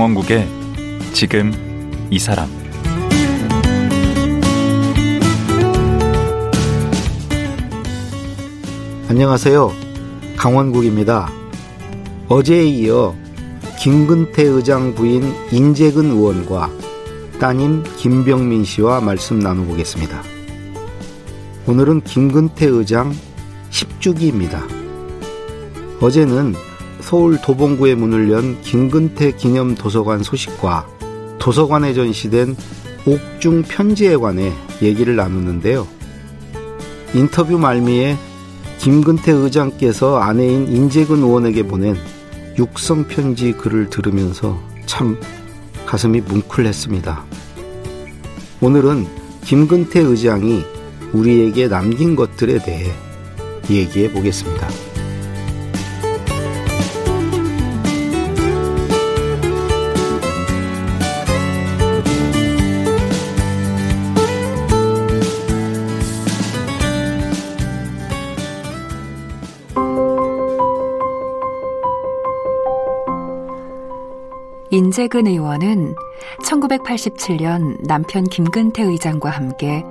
강원국의 지금 이 사람 안녕하세요. 강원국입니다. 어제에 이어 김근태 의장 부인 인재근 의원과 따님 김병민 씨와 말씀 나눠보겠습니다. 오늘은 김근태 의장 10주기입니다. 어제는 서울 도봉구에 문을 연 김근태 기념 도서관 소식과 도서관에 전시된 옥중 편지에 관해 얘기를 나눴는데요. 인터뷰 말미에 김근태 의장께서 아내인 인재근 의원에게 보낸 육성 편지 글을 들으면서 참 가슴이 뭉클했습니다. 오늘은 김근태 의장이 우리에게 남긴 것들에 대해 얘기해 보겠습니다. 인재근 의원은 1987년 남편 김근태 의장과 함께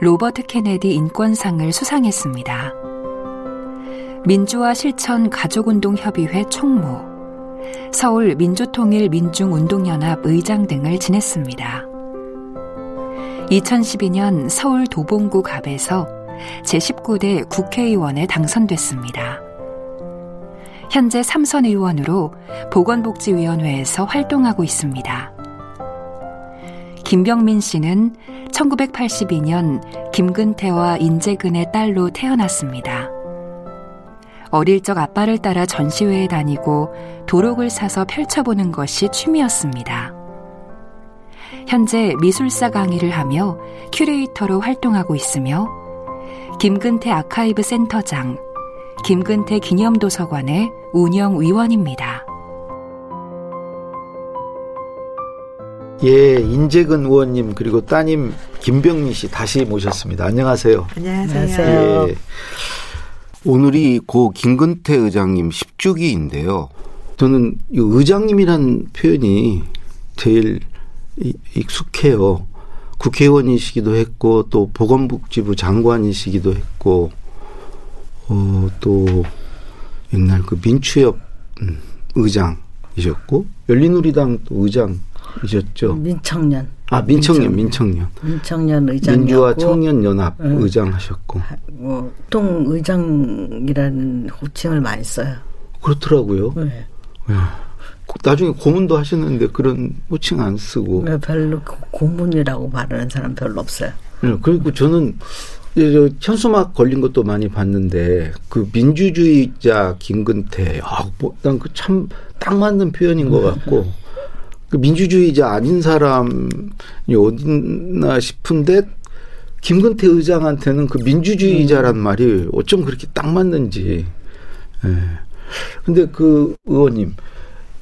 로버트 케네디 인권상을 수상했습니다. 민주화 실천 가족운동협의회 총무, 서울 민주통일 민중운동연합 의장 등을 지냈습니다. 2012년 서울 도봉구 갑에서 제19대 국회의원에 당선됐습니다. 현재 삼선 의원으로 보건복지위원회에서 활동하고 있습니다. 김병민 씨는 1982년 김근태와 인재근의 딸로 태어났습니다. 어릴 적 아빠를 따라 전시회에 다니고 도록을 사서 펼쳐보는 것이 취미였습니다. 현재 미술사 강의를 하며 큐레이터로 활동하고 있으며 김근태 아카이브 센터장, 김근태 기념도서관의 운영위원입니다. 예, 인재근 의원님 그리고 따님 김병민 씨 다시 모셨습니다. 안녕하세요. 안녕하세요. 예, 오늘이 고 김근태 의장님 10주기인데요. 저는 이 의장님이란 표현이 제일 익숙해요. 국회의원이시기도 했고 또 보건복지부 장관이시기도 했고 어, 또 옛날 그 민추협 음, 의장이셨고 열린우리당 또 의장이셨죠. 민청년. 아 민청년, 민청년. 민청년 의장. 민주화 청년 연합 응. 의장하셨고. 뭐 통 의장이라는 호칭을 많이 써요. 그렇더라고요. 네. 네. 나중에 고문도 하시는데 그런 호칭 안 쓰고. 네, 별로 고문이라고 말하는 사람 별로 없어요. 네, 그리고 저는 저 현수막 걸린 것도 많이 봤는데 그 민주주의자 김근태 아난그 참 딱 맞는 표현인 것 같고 그 민주주의자 아닌 사람이 어딨나 싶은데 김근태 의장한테는 그 민주주의자란 음. 말이 어쩜 그렇게 딱 맞는지. 예. 근데 그 의원님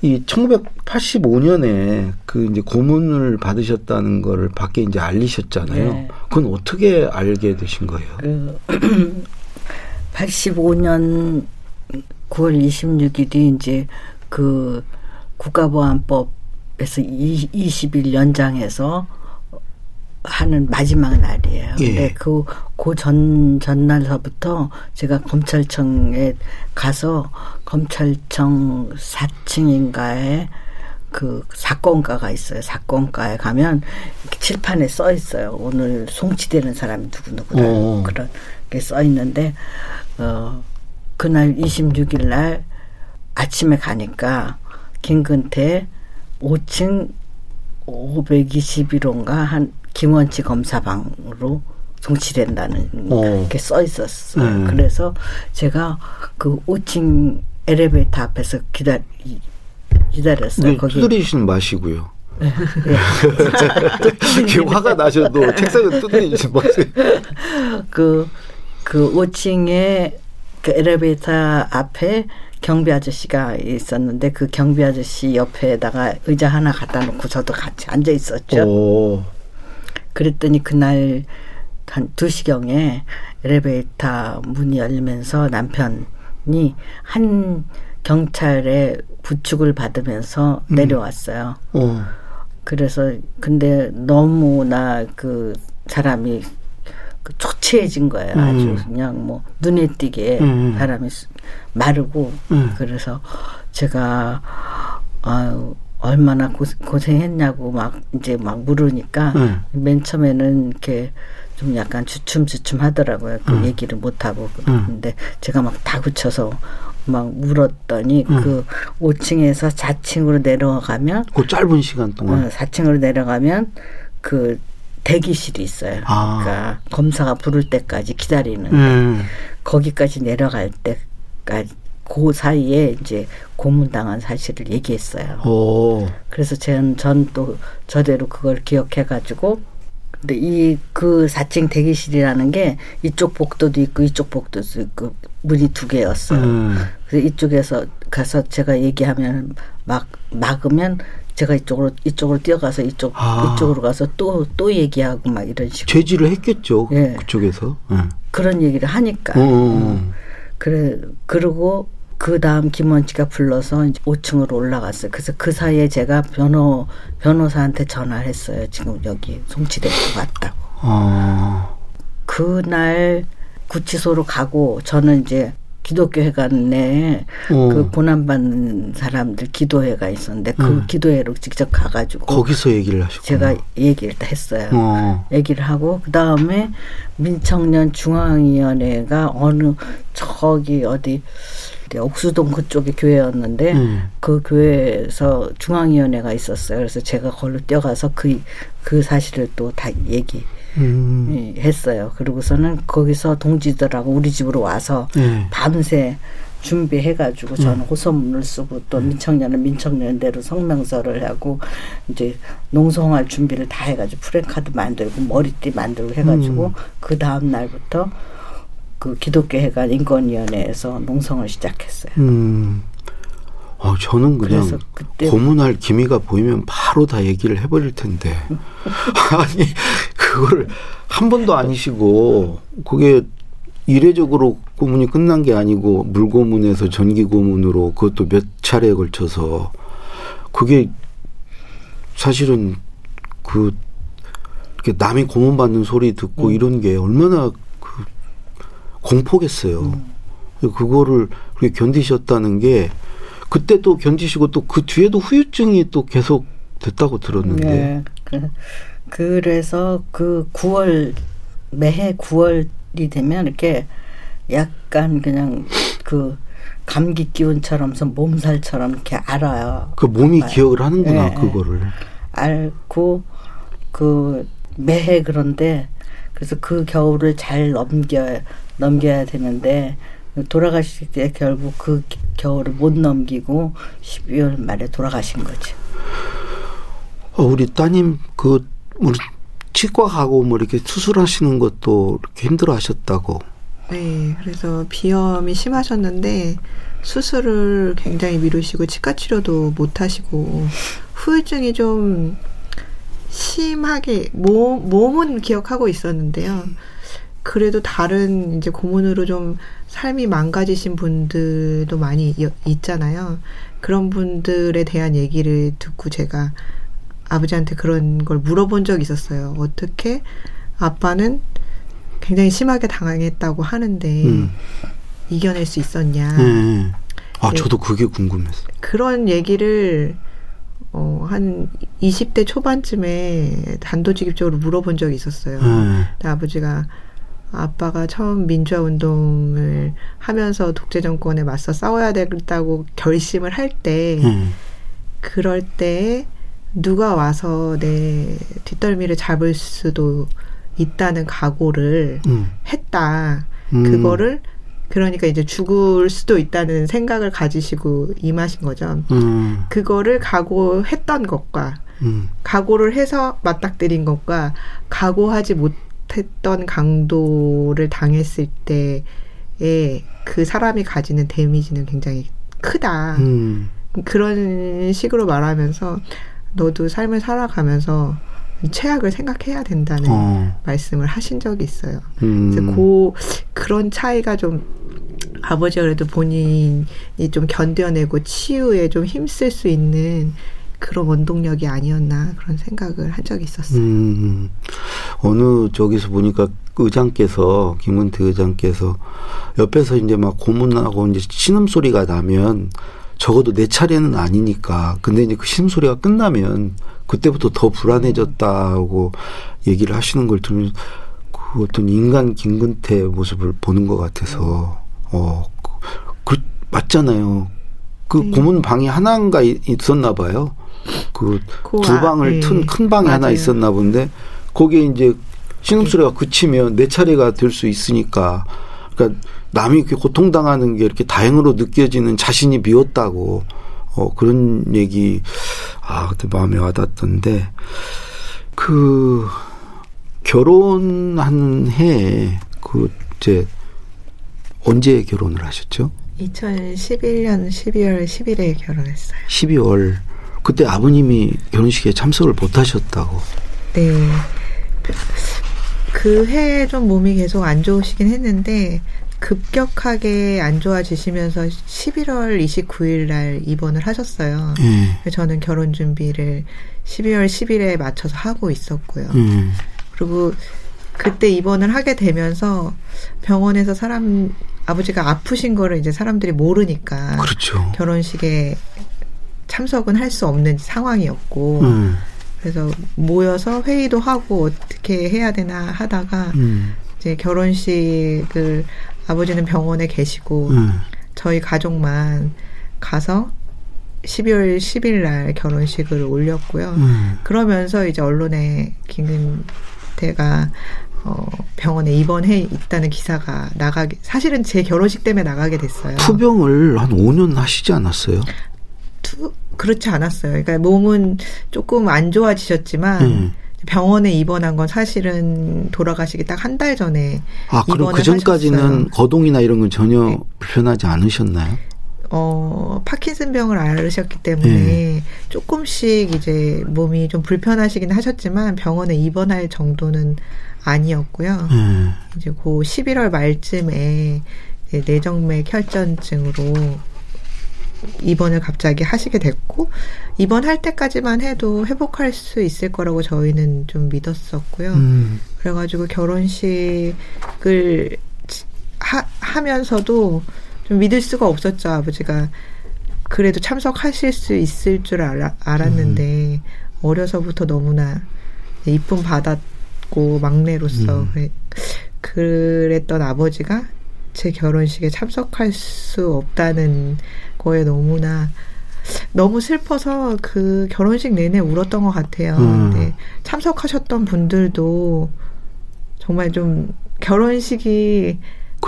이 1985년에 그 이제 고문을 받으셨다는 거를 밖에 이제 알리셨잖아요. 네. 그건 어떻게 알게 되신 거예요? 그 85년 9월 26일이 이제 그 국가보안법에서 20일 연장해서 하는 마지막 날이에요. 예. 근데 그, 그 전, 전날서부터 제가 검찰청에 가서 검찰청 4층인가에 그 사건가가 있어요. 사건가에 가면 칠판에 써 있어요. 오늘 송치되는 사람이 누구누구다. 오. 그런 게 써 있는데, 어, 그날 26일 날 아침에 가니까 김근태 5층 521호인가 한 김원치 검사방으로 송치된다는 어. 게 써 있었어요. 음. 그래서 제가 그 5층 엘리베이터 앞에서 기다 기다렸어요. 네, 거기 두드리시는 마시고요. 네. 화가 나셔도 책상을 두드리지 마세요. 그, 그 5층에 그 엘리베이터 앞에 경비 아저씨가 있었는데 그 경비 아저씨 옆에다가 의자 하나 갖다 놓고 저도 같이 앉아 있었죠. 오. 그랬더니 그날 한 2시경에 엘리베이터 문이 열리면서 남편이 한 경찰에 부축을 받으면서 음. 내려왔어요. 어. 그래서 근데 너무나 그 사람이 그 초췌해진 거예요. 아주 음. 그냥 뭐 눈에 띄게 음. 사람이 수- 마르고 음. 그래서 제가 아유 얼마나 고, 고생했냐고 막 이제 막 물으니까 음. 맨 처음에는 이렇게 좀 약간 주춤주춤 하더라고요. 그 음. 얘기를 못 하고 근데 제가 막 다그쳐서 막 물었더니 음. 그 5층에서 4층으로 내려가면 그 짧은 시간 동안. 어, 4층으로 내려가면 그 대기실이 있어요. 아. 그러니까 검사가 부를 때까지 기다리는 음. 거기까지 내려갈 때까지 그 사이에 이제 고문당한 사실을 얘기했어요. 오. 그래서 전전또 저대로 그걸 기억해 가지고 근데 이그 4층 대기실이라는 게 이쪽 복도도 있고 이쪽 복도도 있고 문이 두 개였어요. 음. 그래서 이쪽에서 가서 제가 얘기하면 막 막으면 제가 이쪽으로 이쪽으로 뛰어가서 이쪽 아. 이쪽으로 가서 또또 얘기하고 막 이런 식으로 제지를 했겠죠. 예. 그쪽에서. 예. 그런 얘기를 하니까 어, 어, 어. 그래 그러고 그 다음 김원치가 불러서 이제 5층으로 올라갔어요. 그래서 그 사이에 제가 변호 변호사한테 전화를 했어요. 지금 여기 송치대로 왔다고. 어. 그날 구치소로 가고 저는 이제 기독교 회관 내에 어. 그 고난받는 사람들 기도회가 있었는데 그 음. 기도회로 직접 가가지고 거기서 얘기를 하셨구나. 제가 얘기를 다 했어요. 어. 얘기를 하고 그 다음에 민청년 중앙위원회가 어느 저기 어디 옥수동 그쪽에 교회였는데 음. 그 교회에서 중앙위원회가 있었어요. 그래서 제가 걸로 뛰어가서 그 그 사실을 또 다 얘기. 음. 했어요. 그러고서는 거기서 동지들하고 우리 집으로 와서 예. 밤새 준비해가지고 저는 호소문을 쓰고 또 민청년은 민청년대로 성명서를 하고 이제 농성할 준비를 다 해가지고 프랭카드 만들고 머리띠 만들고 해가지고 그 다음 날부터 그 기독교회관 인권위원회에서 농성을 시작했어요. 음. 어, 저는 그냥 고문할 기미가 보이면 바로 다 얘기를 해버릴 텐데. 아니, 그거를 한 번도 아니시고, 그게 이례적으로 고문이 끝난 게 아니고, 물고문에서 전기고문으로 그것도 몇 차례에 걸쳐서, 그게 사실은 그, 남이 고문받는 소리 듣고 음. 이런 게 얼마나 그 공포겠어요. 음. 그거를 그렇게 견디셨다는 게 그때 또 견디시고 또 그 뒤에도 후유증이 또 계속 됐다고 들었는데 네. 그, 그래서 그 9월 매해 9월이 되면 이렇게 약간 그냥 그 감기 기운처럼 서 몸살처럼 이렇게 알아요. 그 몸이 알아요. 기억을 하는구나 네. 그거를 앓고 그 매해 그런데 그래서 그 겨울을 잘 넘겨 넘겨야 되는데 돌아가실 때 결국 그 기- 겨울을 못 넘기고 12월 말에 돌아가신 거죠. 어, 우리 따님 그 우리 치과 가고 뭐 이렇게 수술하시는 것도 이렇게 힘들어하셨다고 네, 그래서 비염이 심하셨는데 수술을 굉장히 미루시고 치과 치료도 못 하시고 후유증이 좀 심하게 몸, 몸은 기억하고 있었는데요. 그래도 다른 이제 고문으로 좀 삶이 망가지신 분들도 많이 여- 있잖아요. 그런 분들에 대한 얘기를 듣고 제가 아버지한테 그런 걸 물어본 적이 있었어요. 어떻게 아빠는 굉장히 심하게 당했다고 하는데 음. 이겨낼 수 있었냐. 네. 아 네. 저도 그게 궁금했어요. 그런 얘기를 어, 한 20대 초반쯤에 단도직입적으로 물어본 적이 있었어요. 네. 근데 아버지가 아빠가 처음 민주화 운동을 하면서 독재 정권에 맞서 싸워야 되겠다고 결심을 할때 네. 그럴 때 누가 와서 내 뒷덜미를 잡을 수도 있다는 각오를 음. 했다. 음. 그거를 그러니까 이제 죽을 수도 있다는 생각을 가지시고 임하신 거죠. 음. 그거를 각오했던 것과 음. 각오를 해서 맞닥뜨린 것과 각오하지 못했던 강도를 당했을 때에 그 사람이 가지는 데미지는 굉장히 크다. 음. 그런 식으로 말하면서 너도 삶을 살아가면서 최악을 생각해야 된다는 어. 말씀을 하신 적이 있어요. 음. 그래서 그 그런 차이가 좀 아버지가 그래도 본인이 좀 견뎌내고 치유에 좀 힘쓸 수 있는 그런 원동력이 아니었나 그런 생각을 한 적이 있었어요. 음, 어느 저기서 보니까 의장께서 김은태 의장께서 옆에서 이제 막 고문하고 이제 신음 소리가 나면 적어도 내 차례는 아니니까 근데 이제 그 신음 소리가 끝나면 그때부터 더 불안해졌다고 얘기를 하시는 걸 들으면 그 어떤 인간 김근태 모습을 보는 것 같아서 어 그, 그 맞잖아요. 그 네. 고문 방이 하나인가 이- 있었나 봐요. 그그두 아- 방을 네. 튼큰 방이 하나 맞아요. 있었나 본데 거기에 이제 신음소리가 그치면 내 차례가 될 수 있으니까 그러니까 남이 이렇게 고통당하는 게 이렇게 다행으로 느껴지는 자신이 비었다고 어 그런 얘기 아 그때 마음에 와닿던데 그 결혼하는 해에 그 이제 언제 결혼을 하셨죠? 2011년 12월 10일에 결혼했어요. 12월 그때 아버님이 결혼식에 참석을 못 하셨다고. 네. 그 해에 좀 몸이 계속 안 좋으시긴 했는데 급격하게 안 좋아지시면서 11월 29일 날 입원을 하셨어요. 예. 저는 결혼 준비를 12월 10일에 맞춰서 하고 있었고요. 음. 그리고 그때 입원을 하게 되면서 병원에서 사람 아버지가 아프신 거를 이제 사람들이 모르니까 그렇죠. 결혼식에 참석은 할 수 없는 상황이었고 음. 그래서 모여서 회의도 하고 어떻게 해야 되나 하다가 음. 이제 결혼식을 아버지는 병원에 계시고 음. 저희 가족만 가서 12월 10일 날 결혼식을 올렸고요. 음. 그러면서 이제 언론에 김근태가 어, 병원에 입원해 있다는 기사가 나가게 사실은 제 결혼식 때문에 나가게 됐어요. 투병을 한 5년 하시지 않았어요? 투- 그렇지 않았어요. 그러니까 몸은 조금 안 좋아지셨지만 음. 병원에 입원한 건 사실은 돌아가시기 딱 한 달 전에 아, 그럼 그 전까지는. 거동이나 이런 건 전혀 네. 불편하지 않으셨나요? 어, 파킨슨 병을 앓으셨기 때문에 네. 조금씩 이제 몸이 좀 불편하시긴 하셨지만 병원에 입원할 정도는 아니었고요. 예. 이제 그 11월 말쯤에 내정맥 혈전증으로 입원을 갑자기 하시게 됐고 입원할 때까지만 해도 회복할 수 있을 거라고 저희는 좀 믿었었고요. 음. 그래가지고 결혼식을 치- 하, 하면서도 좀 믿을 수가 없었죠 아버지가 그래도 참석하실 수 있을 줄 알아, 알았는데 어려서부터 너무나 이쁨 받았고 막내로서 음. 그래, 그랬던 아버지가 제 결혼식에 참석할 수 없다는 거에 너무나 너무 슬퍼서 그 결혼식 내내 울었던 것 같아요. 음. 근데 참석하셨던 분들도 정말 좀 결혼식이.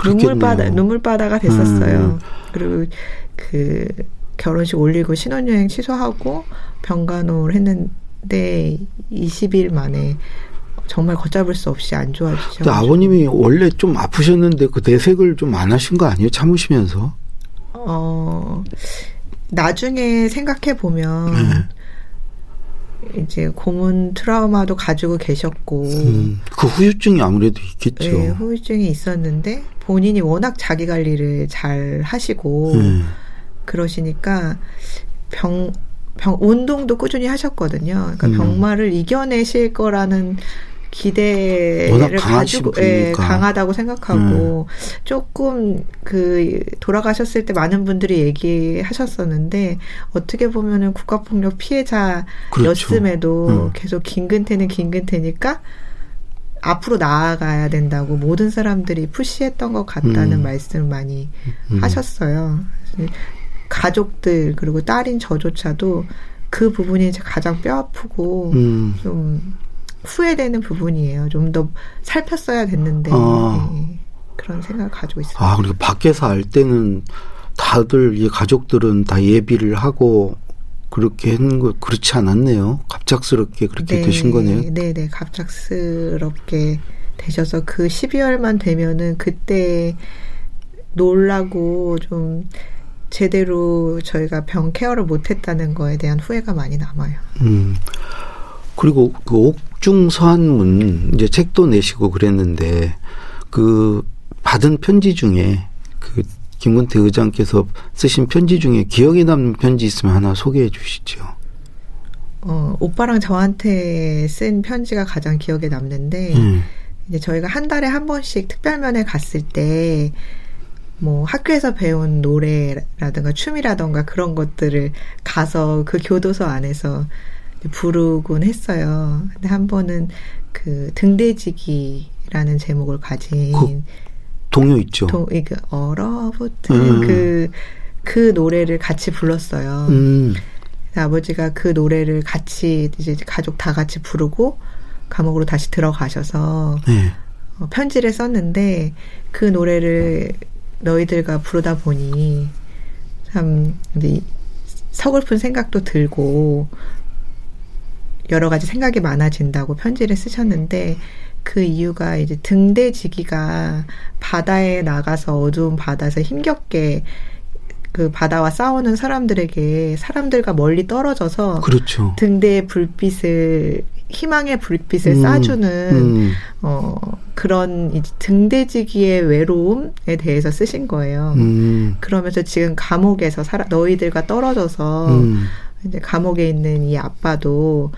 눈물바다 눈물바다가 됐었어요. 음. 그리고 그 결혼식 올리고 신혼여행 취소하고 병간호를 했는데 20일 만에 정말 걷잡을 수 없이 안 좋아지셔. 근데 아버님이 원래 좀 아프셨는데 그 내색을 좀 안 하신 거 아니에요? 참으시면서. 어 나중에 생각해 보면 네. 이제 고문 트라우마도 가지고 계셨고 음. 그 후유증이 아무래도 있겠죠. 네, 후유증이 있었는데 본인이 워낙 자기 관리를 잘 하시고 음. 그러시니까 병, 병, 운동도 꾸준히 하셨거든요. 그러니까 음. 병마를 이겨내실 거라는 기대를 가지고 예. 강하다고 생각하고 조금 그 돌아가셨을 때 많은 분들이 얘기하셨었는데 어떻게 보면은 국가폭력 피해자였음에도 그렇죠. 음. 계속 긴근태는 긴근태니까 앞으로 나아가야 된다고 모든 사람들이 푸시했던 것 같다는 음. 말씀을 많이 음. 하셨어요. 가족들 그리고 딸인 저조차도 그 부분이 가장 뼈 아프고 음. 좀 후회되는 부분이에요. 좀 더 살폈어야 됐는데 아. 예, 그런 생각을 가지고 있어요. 아, 그리고 밖에서 알 때는 다들 이 가족들은 다 예비를 하고 그렇게 했는 거 그렇지 않았네요. 갑작스럽게 그렇게 되신 거네요. 네, 네, 갑작스럽게 되셔서 그 12월만 되면은 그때 놀라고 좀 제대로 저희가 병 케어를 못했다는 거에 대한 후회가 많이 남아요. 음. 그리고 그 옥중 서한문 이제 책도 내시고 그랬는데 그 받은 편지 중에 그 김근태 의장께서 쓰신 편지 중에 기억에 남는 편지 있으면 하나 소개해 주시죠. 어, 오빠랑 저한테 쓴 편지가 가장 기억에 남는데 음. 이제 저희가 한 달에 한 번씩 특별면회 갔을 때 뭐 학교에서 배운 노래라든가 춤이라든가 그런 것들을 가서 그 교도소 안에서 부르곤 했어요. 근데 한 번은 그 등대지기라는 제목을 가진 그 동요 있죠. 도, 그 얼어붙은 음. 그, 그 노래를 같이 불렀어요. 음. 아버지가 그 노래를 같이 이제 가족 다 같이 부르고 감옥으로 다시 들어가셔서 네. 어, 편지를 썼는데 그 노래를 너희들과 부르다 보니 참 이제 서글픈 생각도 들고 여러 가지 생각이 많아진다고 편지를 쓰셨는데 그 이유가 이제 등대지기가 바다에 나가서 어두운 바다에서 힘겹게 그 바다와 싸우는 사람들에게 사람들과 멀리 떨어져서 그렇죠. 등대의 불빛을 희망의 불빛을 음, 쏴주는 음. 어 그런 이제 등대지기의 외로움에 대해서 쓰신 거예요. 음. 그러면서 지금 감옥에서 살아 너희들과 떨어져서 음. 이제 감옥에 있는 이 아빠도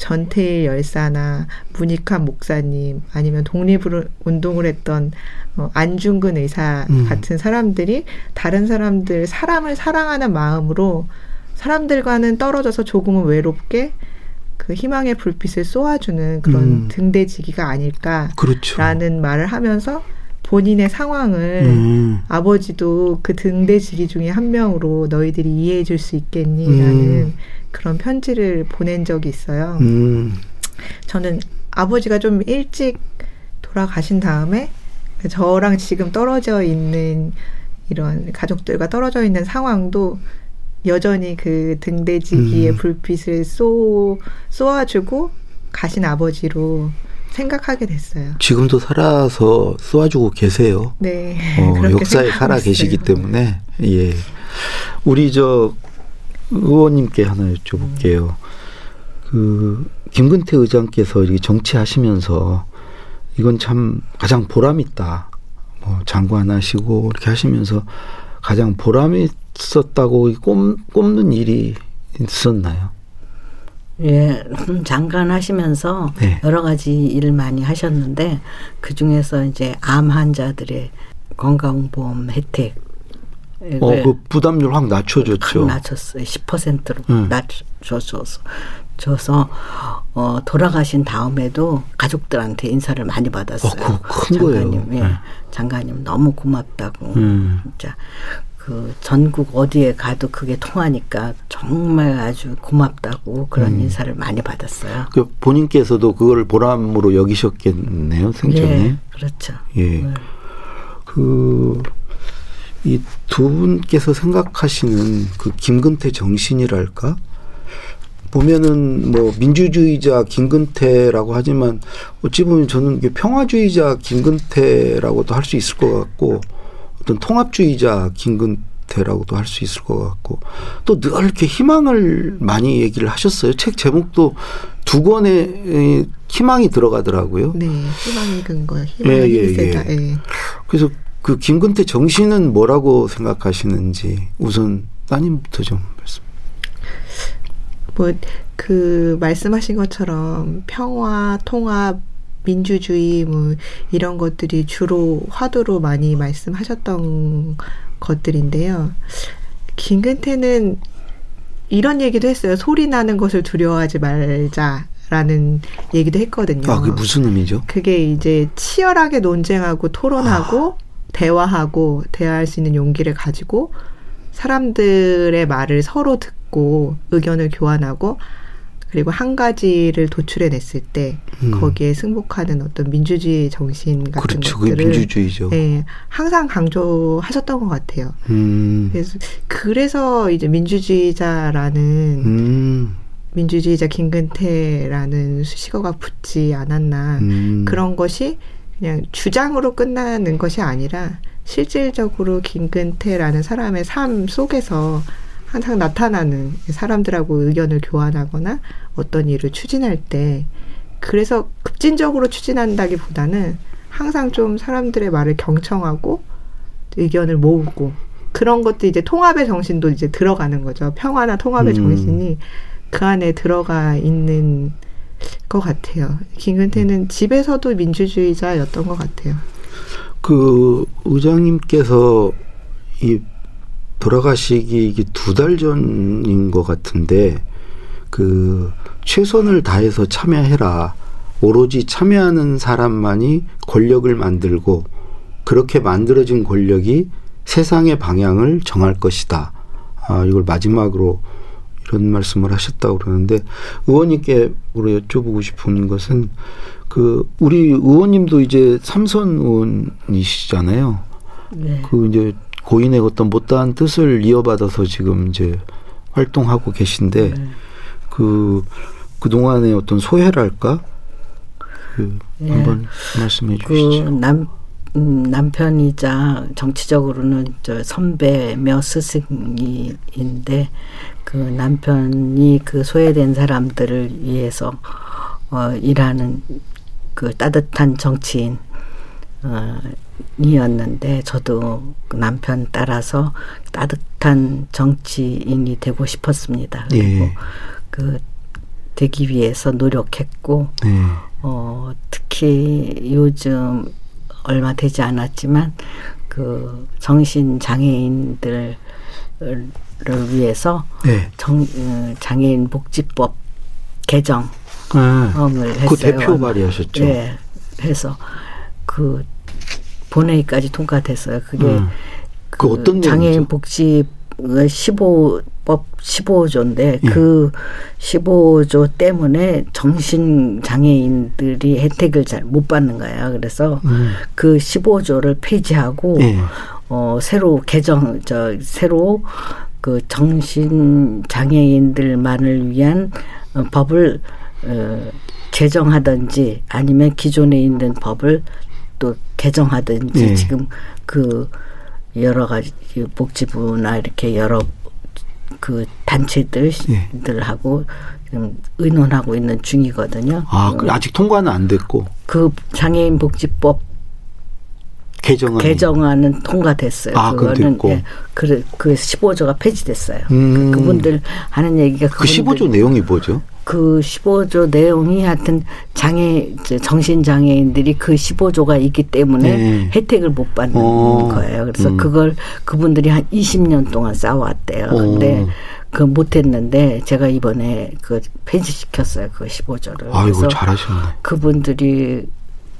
전태일 열사나 문익환 목사님 아니면 독립을 운동을 했던 어, 안중근 의사 음. 같은 사람들이 다른 사람들 사람을 사랑하는 마음으로 사람들과는 떨어져서 조금은 외롭게 그 희망의 불빛을 쏘아주는 그런 음. 등대지기가 아닐까라는 그렇죠. 말을 하면서 본인의 상황을 음. 아버지도 그 등대지기 중에 한 명으로 너희들이 이해해 줄 수 있겠니라는 음. 그런 편지를 보낸 적이 있어요. 음. 저는 아버지가 좀 일찍 돌아가신 다음에 저랑 지금 떨어져 있는 이런 가족들과 떨어져 있는 상황도 여전히 그 등대지기의 음. 불빛을 쏘, 쏘아주고 가신 아버지로 생각하게 됐어요. 지금도 살아서 쏘아주고 계세요. 네. 어, 역사에 살아. 계시기 때문에 예. 우리 저 의원님께 하나 여쭤볼게요. 그 김근태 의장께서 이렇게 정치하시면서 이건 참 가장 보람 있다. 뭐 장관 하시고 이렇게 하시면서 가장 보람 있었다고 꼽, 꼽는 일이 있었나요? 예, 장관 하시면서 네. 여러 가지 일을 많이 하셨는데 그 중에서 이제 암 환자들의 건강보험 혜택 어, 그 부담률 확 낮춰줬죠. 확 낮췄어요. 10%로 음. 낮춰줘서 줘서 어, 돌아가신 다음에도 가족들한테 인사를 많이 받았어요. 어, 거예요. 장관님, 예, 네. 장관님 너무 고맙다고 음. 진짜 그 전국 어디에 가도 그게 통하니까 정말 아주 고맙다고 그런 음. 인사를 많이 받았어요. 그 본인께서도 그걸 보람으로 여기셨겠네요, 생전에. 예, 그렇죠. 예. 네. 그, 이 두 분께서 생각하시는 그 김근태 정신이랄까? 보면은 뭐 민주주의자 김근태라고 하지만 어찌 보면 저는 평화주의자 김근태라고도 할 수 있을 것 같고 어떤 통합주의자 김근태라고도 할 수 있을 것 같고 또 늘 이렇게 희망을 많이 얘기를 하셨어요. 책 제목도 두 권의 희망이 들어가더라고요. 네, 희망의 근거, 희망의 예, 예, 세다. 예. 그래서 그 김근태 정신은 뭐라고 생각하시는지 우선 따님부터 좀 말씀. 뭐그 말씀하신 것처럼 평화, 통합, 민주주의 뭐 이런 것들이 주로 화두로 많이 말씀하셨던 것들인데요. 김근태는 이런 얘기도 했어요. 소리 나는 것을 두려워하지 말자 라는 얘기도 했거든요. 아, 그게 무슨 의미죠? 그게 이제 치열하게 논쟁하고 토론하고 대화하고 대화할 수 있는 용기를 가지고 사람들의 말을 서로 듣고 의견을 교환하고 그리고 한 가지를 도출해 냈을 때 음. 거기에 승복하는 어떤 민주주의 정신 같은 그렇죠. 것들을 민주주의죠. 예, 항상 강조하셨던 것 같아요. 음. 그래서 그래서 이제 민주주의자라는 음. 민주주의자 김근태라는 수식어가 붙지 않았나 음. 그런 것이 그냥 주장으로 끝나는 것이 아니라 실질적으로 김근태라는 사람의 삶 속에서 항상 나타나는 사람들하고 의견을 교환하거나 어떤 일을 추진할 때 그래서 급진적으로 추진한다기보다는 항상 좀 사람들의 말을 경청하고 의견을 모으고 그런 것도 이제 통합의 정신도 이제 들어가는 거죠. 평화나 통합의 음. 정신이 그 안에 들어가 있는 것 같아요. 김근태는 집에서도 민주주의자였던 것 같아요. 그 의장님께서 이 돌아가시기 두 달 전인 것 같은데 그 최선을 다해서 참여해라. 오로지 참여하는 사람만이 권력을 만들고 그렇게 만들어진 권력이 세상의 방향을 정할 것이다. 아, 이걸 마지막으로 이런 말씀을 하셨다고 그러는데 의원님께 우리 여쭤보고 싶은 것은 그 우리 의원님도 이제 삼선 의원이시잖아요. 네. 그 이제 고인의 어떤 못다한 뜻을 이어받아서 지금 이제 활동하고 계신데 네. 그 그동안의 어떤 소회랄까? 그 예. 한번 말씀해 그 주시죠. 남, 음, 남편이자 정치적으로는 저 선배며 스승이인데 그 남편이 그 소외된 사람들을 위해서 어, 일하는 그 따뜻한 정치인 어, 이었는데 저도 그 남편 따라서 따뜻한 정치인이 되고 싶었습니다. 그리고 예. 그 되기 위해서 노력했고 네. 어, 특히 요즘 얼마 되지 않았지만 그 정신 장애인들 을 위해서 네. 정, 어, 장애인 복지법 개정을 아, 했어요. 그 대표 발의하셨죠. 네, 해서 그 본회의까지 통과됐어요. 그게 음. 그 어떤 장애인? 복지 15법 15조인데 예. 그 15조 때문에 정신 장애인들이 혜택을 잘 못 받는 거예요. 그래서 음. 그 15조를 폐지하고 예. 어 새로 개정 저 새로 그 정신 장애인들만을 위한 어, 법을 어, 개정하든지 아니면 기존에 있는 법을 또 개정하든지 예. 지금 그 여러 가지 복지부나 이렇게 여러 그 단체들들하고 지금 의논하고 있는 중이거든요. 아, 그 아직 통과는 안 됐고 그 장애인 복지법 개정안 개정안은 통과됐어요. 아, 됐고. 예, 그, 그 15조가 폐지됐어요. 음. 그분들 하는 얘기가 그 그분들 15조 내용이 뭐죠? 그 15조 내용이 하여튼 장애 정신 장애인들이 그 15조가 있기 때문에 네. 혜택을 못 받는 어. 거예요. 그래서 음. 그걸 그분들이 한 20년 동안 싸워왔대요. 어. 근데 그 못했는데 제가 이번에 그 폐지시켰어요. 그 15조를. 아이고 잘하셨네. 그분들이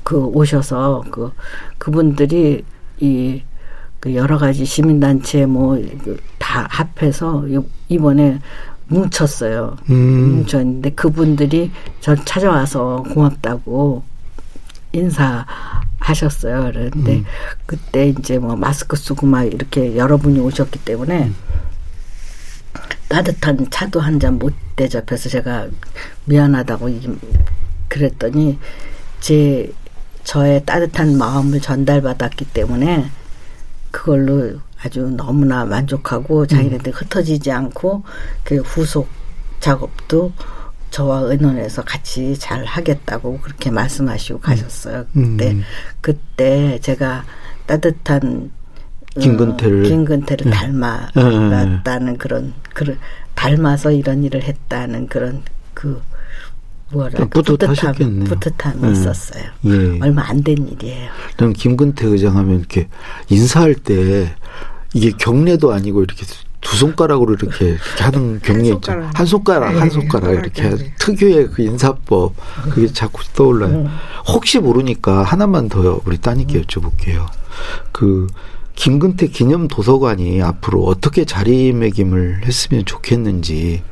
그 오셔서 그 그분들이 이 그 여러 가지 시민단체 뭐 다 합해서 요- 이번에 뭉쳤어요. 음. 뭉쳤는데 그분들이 저 찾아와서 고맙다고 인사하셨어요. 그런데 음. 그때 이제 뭐 마스크 쓰고 막 이렇게 여러분이 오셨기 때문에 음. 따뜻한 차도 한 잔 못 대접해서 제가 미안하다고 이- 그랬더니 제 저의 따뜻한 마음을 전달받았기 때문에 그걸로 아주 너무나 만족하고 자기네들 흩어지지 않고 그 후속 작업도 저와 의논해서 같이 잘 하겠다고 그렇게 말씀하시고 가셨어요. 그때 음. 그때 제가 따뜻한 어, 김근태를. 김근태를 예. 닮아갔다는 그런 그런 닮아서 이런 일을 했다는 그런 그 뭐랄까 뿌듯하셨겠네요. 뿌듯함, 이 예. 있었어요. 예. 얼마 안 된 일이에요. 난 김근태 의장 하면 이렇게 인사할 때 이게 경례도 아니고 이렇게 두 손가락으로 이렇게, 이렇게 하는 경례. 손가락. 한 손가락, 한 네, 손가락 한 이렇게 네. 특유의 그 인사법 그게 자꾸 떠올라요. 혹시 모르니까 하나만 더 우리 따님께 여쭤볼게요. 그 김근태 기념 도서관이 앞으로 어떻게 자리매김을 했으면 좋겠는지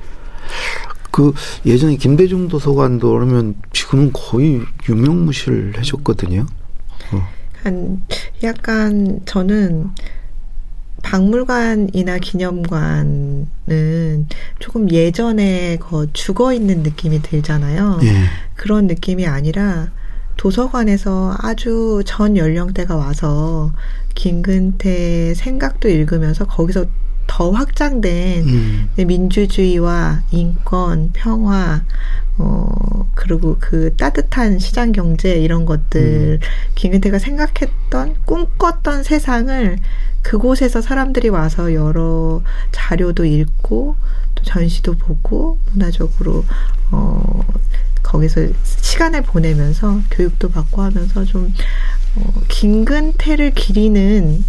그 예전에 김대중 도서관도 그러면 지금은 거의 유명무실해졌거든요. 한 약간 저는 박물관이나 기념관은 조금 예전에 거 죽어 있는 느낌이 들잖아요. 예. 그런 느낌이 아니라 도서관에서 아주 전 연령대가 와서 김근태 생각도 읽으면서 거기서 더더 확장된 음. 민주주의와 인권, 평화, 어, 그리고 그 따뜻한 시장 경제 이런 것들, 김근태가 생각했던, 꿈꿨던 세상을 그곳에서 사람들이 와서 여러 자료도 읽고, 또 전시도 보고, 문화적으로, 어, 거기서 시간을 보내면서 교육도 받고 하면서 좀, 어, 김근태를 기리는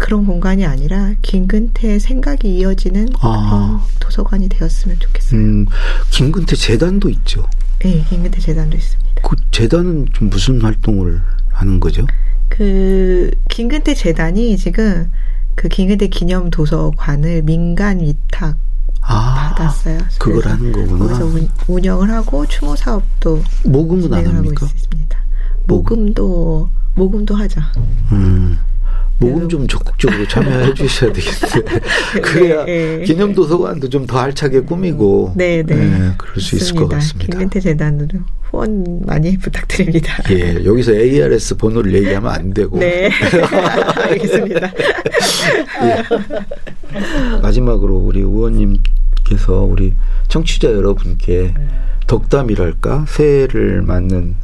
그런 공간이 아니라 김근태의 생각이 이어지는 아. 그런 도서관이 되었으면 좋겠어요. 음, 김근태 재단도 있죠. 네, 김근태 재단도 있습니다. 그 재단은 좀 무슨 활동을 하는 거죠? 그 김근태 재단이 지금 그 김근태 기념 도서관을 민간 위탁 아, 받았어요. 그걸 그래서 하는 거구나. 거기서 운, 운영을 하고 추모 사업도 모금은 안 합니까? 있습니다. 모금도 모금도 하죠. 음. 모금 그- 좀 적극적으로 참여해 주셔야 되겠는데. 그래야 네, 네. 기념 도서관도 좀 더 알차게 꾸미고. 네, 네. 예, 그럴 수 있을 것. 같습니다. 김근태 재단으로 후원 많이 부탁드립니다. 예, 여기서 ARS 번호를 얘기하면 안 되고. 네, 알겠습니다. 마지막으로 우리 의원님께서 우리 청취자 여러분께 덕담이랄까 새해를 맞는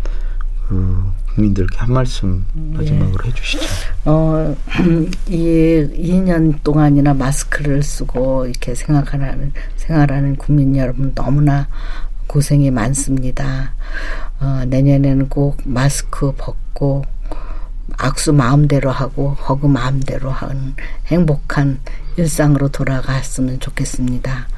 그 국민들께 한 말씀 마지막으로 해주시죠. 어, 이 2년 동안이나 마스크를 쓰고 이렇게 생각하는, 생활하는 국민 여러분 너무나 고생이 많습니다. 어, 내년에는 꼭 마스크 벗고 악수 마음대로 하고 허그 마음대로 하는 행복한 일상으로 돌아갔으면 좋겠습니다.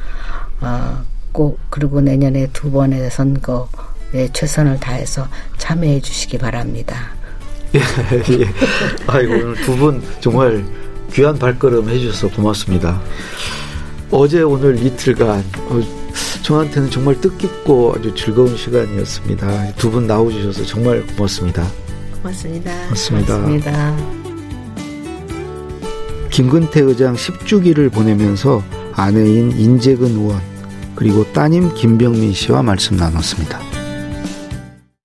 어, 꼭 그리고 내년에 두 번의 선거 에 최선을 다해서 참여해 주시기 바랍니다. 예, 예. 아이고 오늘 두 분 정말 귀한 발걸음 해주셔서 고맙습니다. 어제 오늘 이틀간 어, 저한테는 정말 뜻깊고 아주 즐거운 시간이었습니다. 두 분 나오주셔서 정말 고맙습니다. 고맙습니다. 고맙습니다. 고맙습니다. 김근태 의장 10주기를 보내면서 아내인 인재근 의원 그리고 따님 김병민 씨와 말씀 나눴습니다.